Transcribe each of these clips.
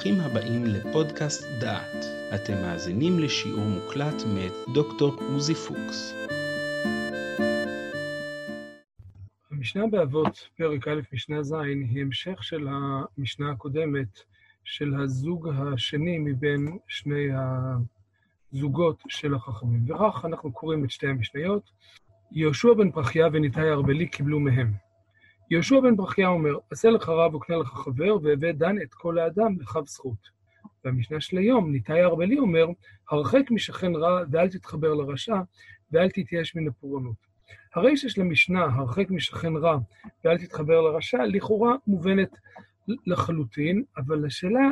ברוכים הבאים לפודקאסט דעת. אתם מאזינים לשיעור מוקלט מאת דוקטור עוזי פוקס. המשנה באבות, פרק א', משנה ז', היא המשך של המשנה הקודמת, של הזוג השני מבין שני הזוגות של החכמים. וכך אנחנו קוראים את שתי המשניות. יהושע בן פרחיה וניתאי ארבלי קיבלו מהם. יהושע בן ברכיה אומר, עשה לך רב וקנה לך חבר, והבא דן את כל האדם לכף זכות. והמשנה של היום, ניתאי ארבלי אומר, הרחק משכן רע ואל תתחבר לרשע, ואל תתייאש מן הפורענות. הרישא של המשנה, הרחק משכן רע ואל תתחבר לרשע, לכאורה מובנת לחלוטין, אבל השאלה,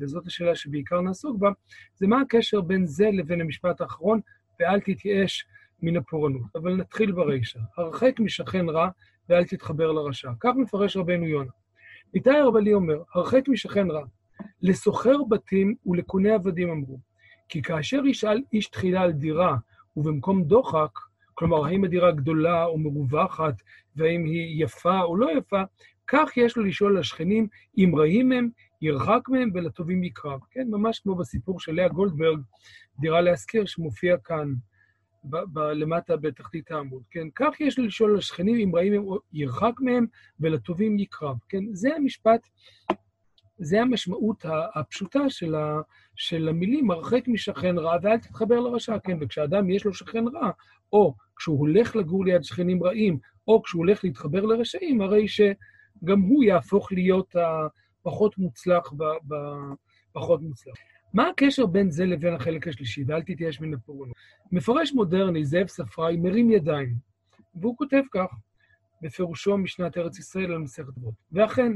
וזאת השאלה שבעיקר נעסוק בה, זה מה הקשר בין זה לבין המשפט האחרון, ואל תתייאש מן הפורענות. אבל נתחיל ברישא. הרחק משכן רע ואל תתחבר לרשע. כך מפרש רבנו יונה. איתי הרבלי אומר, הרחק משכן רע, לסוחר בתים ולקונה עבדים אמרו, כי כאשר ישאל איש תחילה על דירה ובמקום דוחק, כלומר, האם הדירה גדולה או מרווחת, והאם היא יפה או לא יפה, כך יש לו לשאול לשכנים, אם רעים הם, ירחק מהם ולטובים יקרב. כן, ממש כמו בסיפור של לאה גולדברג, דירה להשכיר, שמופיע כאן ב- ב- למטה בתחתית העמוד, כן? כך יש לשאול לשכנים אם רעים הם ירחק מהם ולטובים יקרב, כן? זה המשפט, זה המשמעות הפשוטה של, ה, של המילים, הרחק משכן רע ואל תתחבר לרשע, כן? וכשאדם יש לו שכן רע, או כשהוא הולך לגור ליד שכנים רעים, או כשהוא הולך להתחבר לרשעים, הרי שגם הוא יהפוך להיות הפחות מוצלח, ב, ב, פחות מוצלח. מה הקשר בין זה לבין החלק השלישי, ואל תתייאש מן הפורענות? מפרש מודרני, זאב ספראי, מרים ידיים, והוא כותב כך, בפירושו משנת ארץ ישראל על מסכת אבות. ואכן,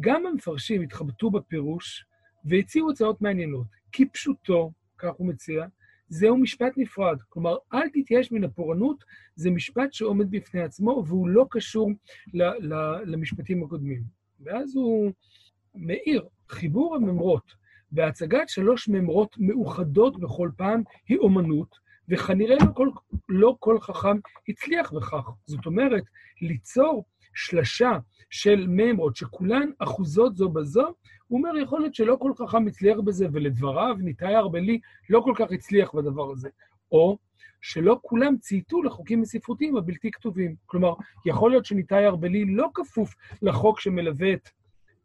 גם המפרשים התחבטו בפירוש והציעו הצעות מעניינות. כפשוטו, כך הוא מציע, זהו משפט נפרד. כלומר, אל תתייאש מן הפורענות, זה משפט שעומד בפני עצמו, והוא לא קשור ל- ל- למשפטים הקודמים. ואז הוא מאיר, חיבור הממרות והצגת שלוש ממרות מאוחדות בכל פעם היא אומנות, וכנראה לא כל, לא כל חכם הצליח בכך. זאת אומרת, ליצור שלשה של ממרות שכולן אחוזות זו בזו, הוא אומר, יכול להיות שלא כל חכם הצליח בזה, ולדבריו, ניתאי ארבלי לא כל כך הצליח בדבר הזה. או שלא כולם צייתו לחוקים הספרותיים הבלתי כתובים. כלומר, יכול להיות שניתאי ארבלי לא כפוף לחוק שמלווה את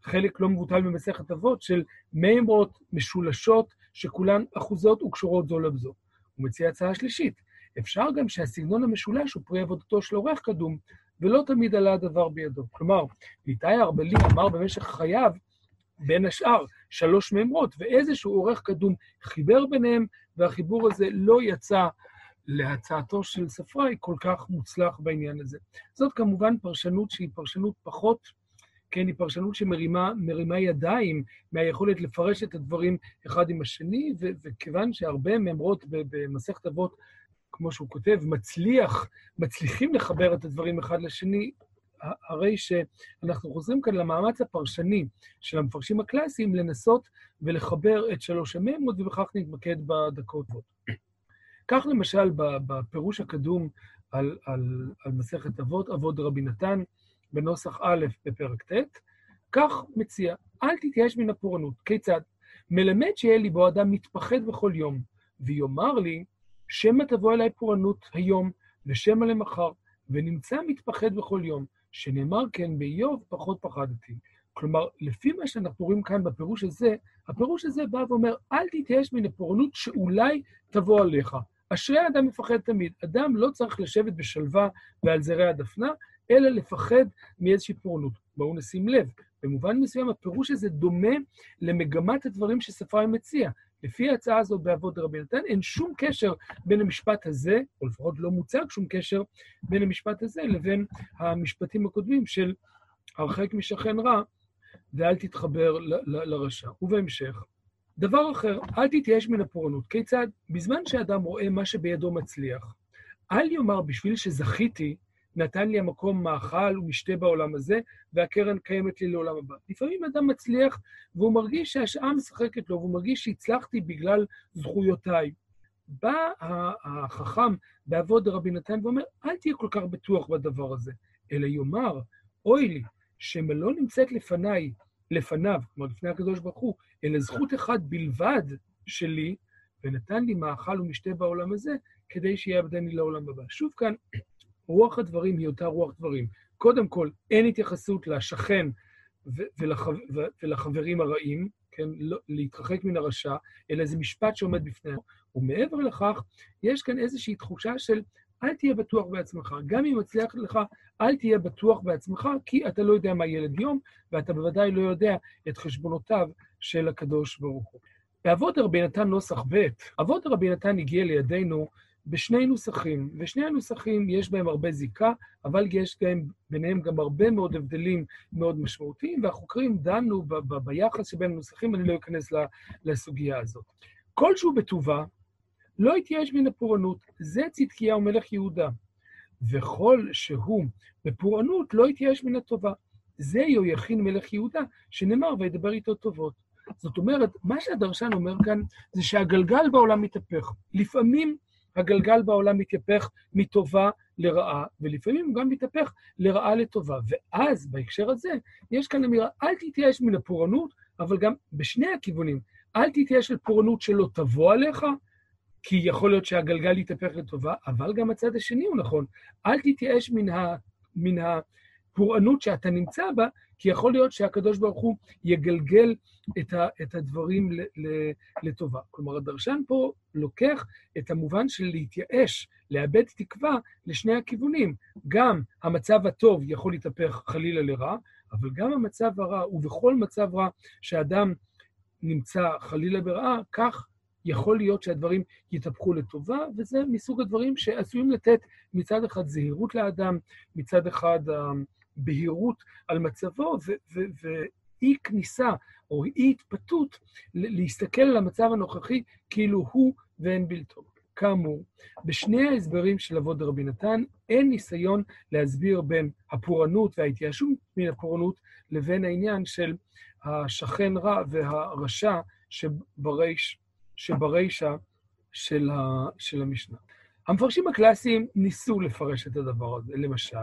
חלק לא מבוטל במסכת אבות של מימרות משולשות שכולן אחוזות וקשורות זו לבזו. הוא מציע הצעה שלישית, אפשר גם שהסגנון המשולש הוא פרי עבודתו של עורך קדום, ולא תמיד עלה הדבר בידו. כלומר, ניתאי ארבלי אמר במשך חייו, בין השאר, שלוש מימרות, ואיזשהו עורך קדום חיבר ביניהם, והחיבור הזה לא יצא להצעתו של ספראי כל כך מוצלח בעניין הזה. זאת כמובן פרשנות שהיא פרשנות פחות כן, היא פרשנות שמרימה ידיים מהיכולת לפרש את הדברים אחד עם השני, ו- וכיוון שהרבה ממרות במסכת אבות, כמו שהוא כותב, מצליח, מצליחים לחבר את הדברים אחד לשני, הרי שאנחנו חוזרים כאן למאמץ הפרשני של המפרשים הקלאסיים לנסות ולחבר את שלוש הממות, ובכך נתמקד בדקות הזאת. כך למשל בפירוש הקדום על, על, על מסכת אבות, אבות רבי נתן, בנוסח א' בפרק ט', כך מציע, אל תתייאש מן הפורענות. כיצד? מלמד שיהיה ליבו אדם מתפחד בכל יום, ויאמר לי, שמא תבוא אליי פורענות היום, ושמא למחר, ונמצא מתפחד בכל יום, שנאמר כן באיוב פחות פחדתי. כלומר, לפי מה שאנחנו רואים כאן בפירוש הזה, הפירוש הזה בא ואומר, אל תתייאש מן הפורענות שאולי תבוא עליך. אשרי האדם מפחד תמיד. אדם לא צריך לשבת בשלווה ועל זרי הדפנה, אלא לפחד מאיזושהי פורענות. בואו נשים לב, במובן מסוים הפירוש הזה דומה למגמת הדברים שספראי מציע. לפי ההצעה הזאת באבות רבי נתן, אין שום קשר בין המשפט הזה, או לפחות לא מוצג שום קשר בין המשפט הזה לבין המשפטים הקודמים של הרחק משכן רע ואל תתחבר לרשע. ובהמשך, דבר אחר, אל תתייאש מן הפורענות. כיצד? בזמן שאדם רואה מה שבידו מצליח, אל יאמר בשביל שזכיתי, נתן לי המקום מאכל ומשתה בעולם הזה, והקרן קיימת לי לעולם הבא. לפעמים אדם מצליח והוא מרגיש שהשעה משחקת לו, והוא מרגיש שהצלחתי בגלל זכויותיי. בא החכם באבות דרבי נתן ואומר, אל תהיה כל כך בטוח בדבר הזה, אלא יאמר, אוי לי, שמא לא נמצאת לפניי לפניו, כלומר לפני הקדוש ברוך הוא, אלא זכות אחת בלבד שלי, ונתן לי מאכל ומשתה בעולם הזה, כדי שיעבדני לעולם הבא. שוב כאן, רוח הדברים היא אותה רוח דברים. קודם כל, אין התייחסות לשכן ולחו... ולחברים הרעים, כן, לא, להתרחק מן הרשע, אלא זה משפט שעומד בפניהם. ומעבר לכך, יש כאן איזושהי תחושה של אל תהיה בטוח בעצמך. גם אם מצליח לך, אל תהיה בטוח בעצמך, כי אתה לא יודע מה ילד יום, ואתה בוודאי לא יודע את חשבונותיו של הקדוש ברוך הוא. באבות רבי נתן נוסח ב', אבות רבי נתן הגיע לידינו בשני נוסחים, ושני הנוסחים יש בהם הרבה זיקה, אבל יש גם, ביניהם גם הרבה מאוד הבדלים מאוד משמעותיים, והחוקרים דנו ב- ב- ביחס שבין הנוסחים, אני לא אכנס לסוגיה הזאת. כלשהו בטובה, לא התייאש מן הפורענות, זה צדקיהו מלך יהודה. וכל שהוא בפורענות לא התייאש מן הטובה. זה יהויכין מלך יהודה, שנאמר וידבר איתו טובות. זאת אומרת, מה שהדרשן אומר כאן זה שהגלגל בעולם מתהפך. לפעמים הגלגל בעולם מתהפך מטובה לרעה, ולפעמים הוא גם מתהפך לרעה לטובה. ואז, בהקשר הזה, יש כאן אמירה, אל תתייאש מן הפורענות, אבל גם בשני הכיוונים. אל תתייאש על פורענות שלא תבוא עליך, כי יכול להיות שהגלגל יתהפך לטובה, אבל גם הצד השני הוא נכון. אל תתייאש מן, ה, מן הפורענות שאתה נמצא בה, כי יכול להיות שהקדוש ברוך הוא יגלגל את, ה, את הדברים ל, ל, לטובה. כלומר, הדרשן פה לוקח את המובן של להתייאש, לאבד תקווה לשני הכיוונים. גם המצב הטוב יכול להתהפך חלילה לרע, אבל גם המצב הרע, ובכל מצב רע שאדם נמצא חלילה ברעה, כך יכול להיות שהדברים יתהפכו לטובה, וזה מסוג הדברים שעשויים לתת מצד אחד זהירות לאדם, מצד אחד בהירות על מצבו, ואי כניסה או אי התפתות להסתכל על המצב הנוכחי כאילו הוא ואין בלתו. כאמור, בשני ההסברים של אבות רבי נתן אין ניסיון להסביר בין הפורענות וההתייאשות מן הפורענות לבין העניין של השכן רע והרשע שבריש, שברישה של, ה, של המשנה. המפרשים הקלאסיים ניסו לפרש את הדבר הזה, למשל,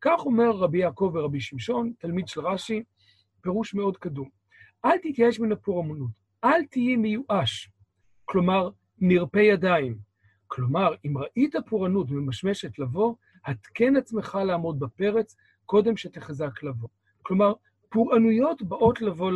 כך אומר רבי יעקב ורבי שמשון, תלמיד של רש"י, פירוש מאוד קדום. אל תתייאש מן הפורענות, אל תהיי מיואש, כלומר, נרפה ידיים. כלומר, אם ראית פורענות ממשמשת לבוא, התקן עצמך לעמוד בפרץ קודם שתחזק לבוא. כלומר, פורענויות באות לבוא,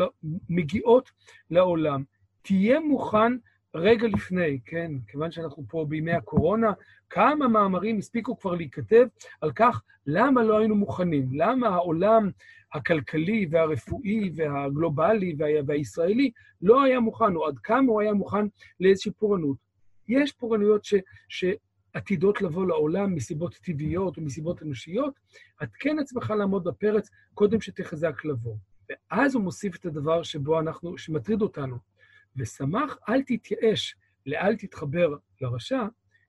מגיעות לעולם. תהיה מוכן רגע לפני, כן, כיוון שאנחנו פה בימי הקורונה, כמה מאמרים הספיקו כבר להיכתב על כך למה לא היינו מוכנים, למה העולם הכלכלי והרפואי והגלובלי וה... והישראלי לא היה מוכן, או עד כמה הוא היה מוכן לאיזושהי פורענות. יש פורענויות ש... שעתידות לבוא לעולם מסיבות טבעיות ומסיבות אנושיות, התקן עצמך לעמוד בפרץ קודם שתחזק לבוא. ואז הוא מוסיף את הדבר שבו אנחנו, שמטריד אותנו. ושמח, אל תתייאש, לאל תתחבר לרשע,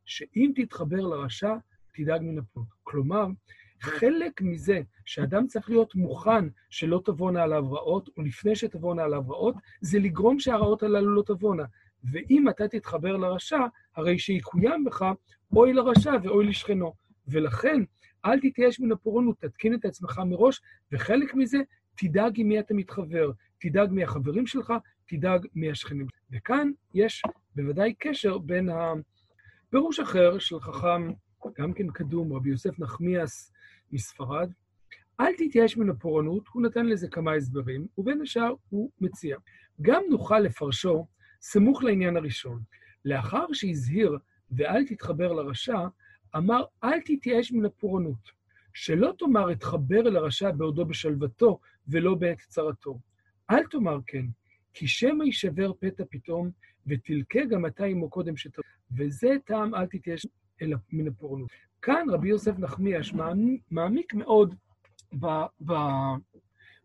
שאם תתחבר לרשע, תדאג מן הפנות. כלומר, חלק מזה שאדם צריך להיות מוכן שלא תבואנה עליו רעות, או לפני שתבואנה עליו רעות, זה לגרום שהרעות הללו לא תבואנה. ואם אתה תתחבר לרשע, הרי שיקוים בך אוי לרשע ואוי לשכנו. ולכן, אל תתייאש מן הפורענות, תתקין את עצמך מראש, וחלק מזה, תדאג עם מי אתה מתחבר. תדאג מי החברים שלך, תדאג מי השכנים. וכאן יש בוודאי קשר בין הפירוש אחר של חכם, גם כן קדום, רבי יוסף נחמיאס מספרד, אל תתייאש מן הפורענות, הוא נתן לזה כמה הסברים, ובין השאר הוא מציע. גם נוכל לפרשו סמוך לעניין הראשון. לאחר שהזהיר ואל תתחבר לרשע, אמר אל תתייאש מן הפורענות. שלא תאמר אתחבר אל הרשע בעודו בשלוותו ולא בעת צרתו. אל תאמר כן, כי שמא יישבר פתע פתאום, ותלקה גם אתה עמו קודם שתבוא. וזה טעם אל תתייש אלא מן הפורענות. כאן רבי יוסף נחמיאש מעמיק מאוד, ב, ב,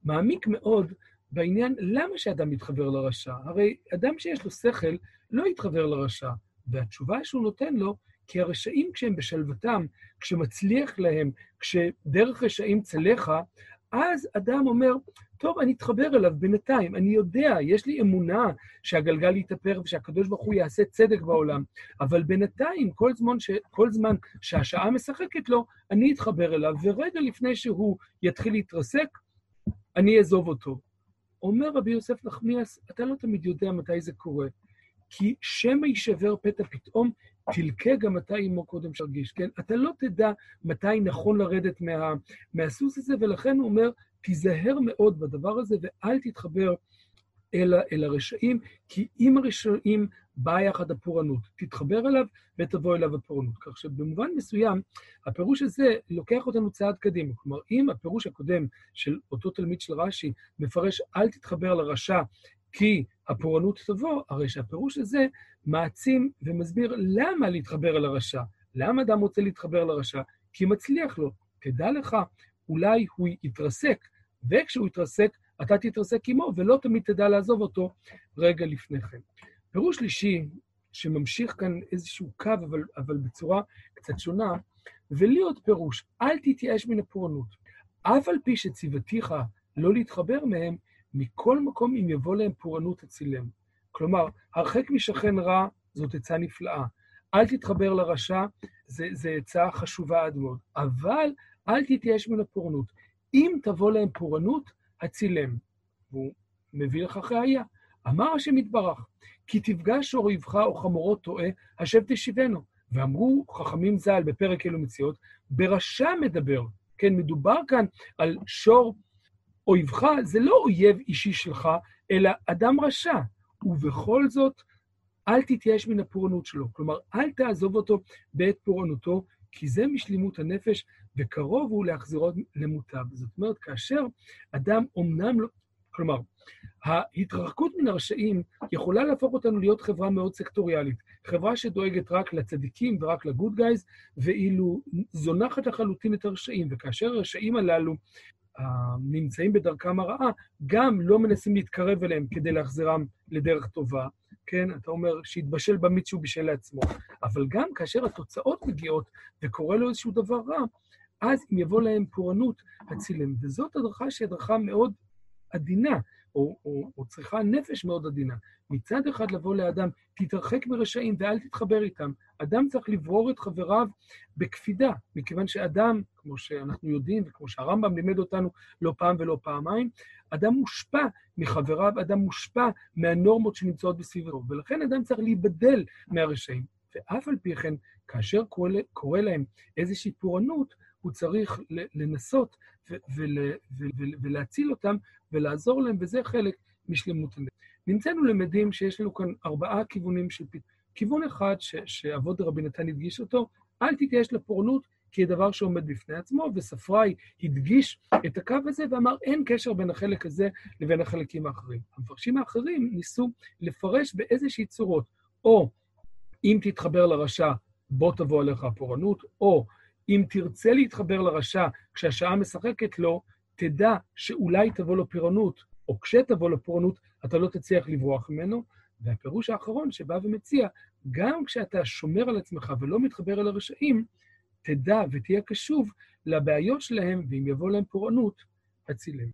מעמיק מאוד בעניין למה שאדם מתחבר לרשע. הרי אדם שיש לו שכל לא יתחבר לרשע, והתשובה שהוא נותן לו, כי הרשעים כשהם בשלוותם, כשמצליח להם, כשדרך רשעים צלחה, אז אדם אומר, טוב, אני אתחבר אליו בינתיים, אני יודע, יש לי אמונה שהגלגל יתהפך ושהקדוש ברוך הוא יעשה צדק בעולם, אבל בינתיים, כל זמן, ש... כל זמן שהשעה משחקת לו, אני אתחבר אליו, ורגע לפני שהוא יתחיל להתרסק, אני אעזוב אותו. אומר רבי יוסף נחמיאס, אתה לא תמיד יודע מתי זה קורה, כי שמא יישבר פתע פתאום, תלקה גם אתה עמו קודם שרגיש, כן? אתה לא תדע מתי נכון לרדת מה, מהסוס הזה, ולכן הוא אומר, תיזהר מאוד בדבר הזה ואל תתחבר אל הרשעים, כי עם הרשעים באה יחד הפורענות. תתחבר אליו ותבוא אליו הפורענות. כך שבמובן מסוים, הפירוש הזה לוקח אותנו צעד קדימה. כלומר, אם הפירוש הקודם של אותו תלמיד של רש"י מפרש אל תתחבר לרשע כי הפורענות תבוא, הרי שהפירוש הזה מעצים ומסביר למה להתחבר אל הרשע. למה אדם רוצה להתחבר לרשע? כי מצליח לו. תדע לך, אולי הוא יתרסק, וכשהוא יתרסק, אתה תתרסק עמו, ולא תמיד תדע לעזוב אותו רגע לפני כן. פירוש שלישי, שממשיך כאן איזשהו קו, אבל, אבל בצורה קצת שונה, ולי עוד פירוש, אל תתייאש מן הפורענות. אף על פי שציוותיך לא להתחבר מהם, מכל מקום אם יבוא להם פורענות הצילם. כלומר, הרחק משכן רע זאת עצה נפלאה. אל תתחבר לרשע, זו עצה חשובה עד מאוד. אבל אל תתייאש מן הפורענות. אם תבוא להם פורענות, הצילם. והוא מביא לך ראייה. אמר השם יתברך, כי תפגש אויבך או חמורו טועה, השב תשיבנו. ואמרו חכמים ז"ל בפרק אלו מציאות, ברשע מדבר. כן, מדובר כאן על שור אויבך, זה לא אויב אישי שלך, אלא אדם רשע. ובכל זאת, אל תתייאש מן הפורענות שלו. כלומר, אל תעזוב אותו בעת פורענותו, כי זה משלימות הנפש, וקרוב הוא להחזירו למוטב. זאת אומרת, כאשר אדם אומנם לא... כלומר, ההתרחקות מן הרשעים יכולה להפוך אותנו להיות חברה מאוד סקטוריאלית. חברה שדואגת רק לצדיקים ורק לגוד גייז, ואילו זונחת לחלוטין את הרשעים. וכאשר הרשעים הללו נמצאים בדרכם הרעה, גם לא מנסים להתקרב אליהם כדי להחזירם לדרך טובה. כן, אתה אומר שיתבשל במיץ שהוא בישל לעצמו. אבל גם כאשר התוצאות מגיעות וקורה לו איזשהו דבר רע, אז אם יבוא להם פורענות, הצילם. וזאת הדרכה שהיא הדרכה מאוד עדינה, או, או, או צריכה נפש מאוד עדינה. מצד אחד לבוא לאדם, תתרחק מרשעים ואל תתחבר איתם. אדם צריך לברור את חבריו בקפידה, מכיוון שאדם, כמו שאנחנו יודעים וכמו שהרמב"ם לימד אותנו לא פעם ולא פעמיים, אדם מושפע מחבריו, אדם מושפע מהנורמות שנמצאות בסביבתו, ולכן אדם צריך להיבדל מהרשעים. ואף על פי כן, כאשר קורה להם איזושהי פורענות, הוא צריך לנסות ולהציל אותם ולעזור להם, וזה חלק משלמות הנפש. נמצאנו למדים שיש לנו כאן ארבעה כיוונים של פתרון. כיוון אחד שאבות רבי נתן הדגיש אותו, אל תתייאש לפורענות, כי היא דבר שעומד בפני עצמו, וספראי הדגיש את הקו הזה ואמר, אין קשר בין החלק הזה לבין החלקים האחרים. המפרשים האחרים ניסו לפרש באיזושהי צורות, או אם תתחבר לרשע, בוא תבוא עליך הפורענות, או אם תרצה להתחבר לרשע כשהשעה משחקת לו, תדע שאולי תבוא לו פירענות, או כשתבוא לו פירענות, אתה לא תצליח לברוח ממנו. והפירוש האחרון שבא ומציע, גם כשאתה שומר על עצמך ולא מתחבר אל הרשעים, תדע ותהיה קשוב לבעיות שלהם, ואם יבוא להם פורענות, הצילם.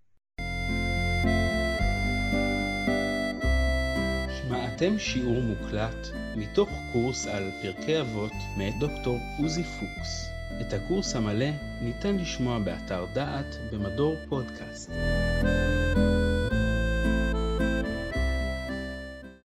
שמעתם שיעור מוקלט מתוך קורס על פרקי אבות מאת דוקטור עוזי פוקס. את הקורס המלא ניתן לשמוע באתר דעת במדור פודקאסט.